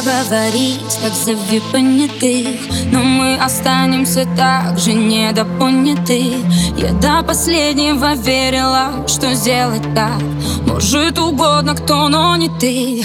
поговорить, так зови понятых. Но мы останемся так же недопоняты Я до последнего верила, что сделать так Может угодно кто, но не ты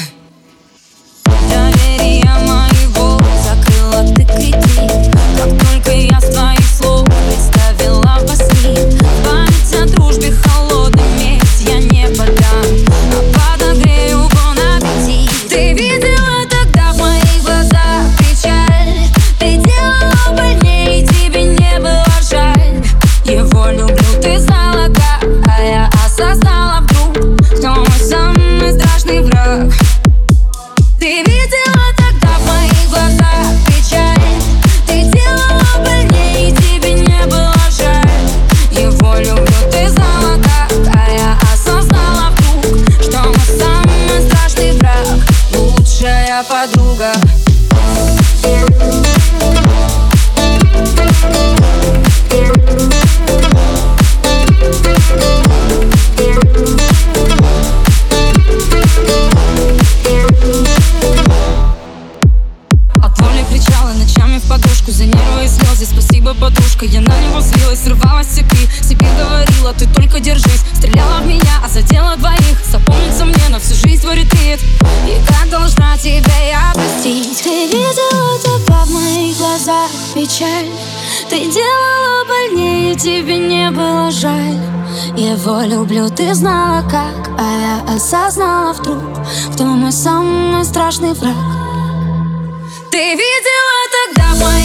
подруга. Подушку За нервы и слезы, спасибо, подружка Я на него злилась, срывалась цепи. Себе говорила, ты только держись. Стреляла в меня, а задела двоих видела тогда в моих глазах печаль. Ты делала больнее, тебе не было жаль. Его люблю, ты знала как А я осознала вдруг, кто мой самый страшный враг. Ты видела тогда глазах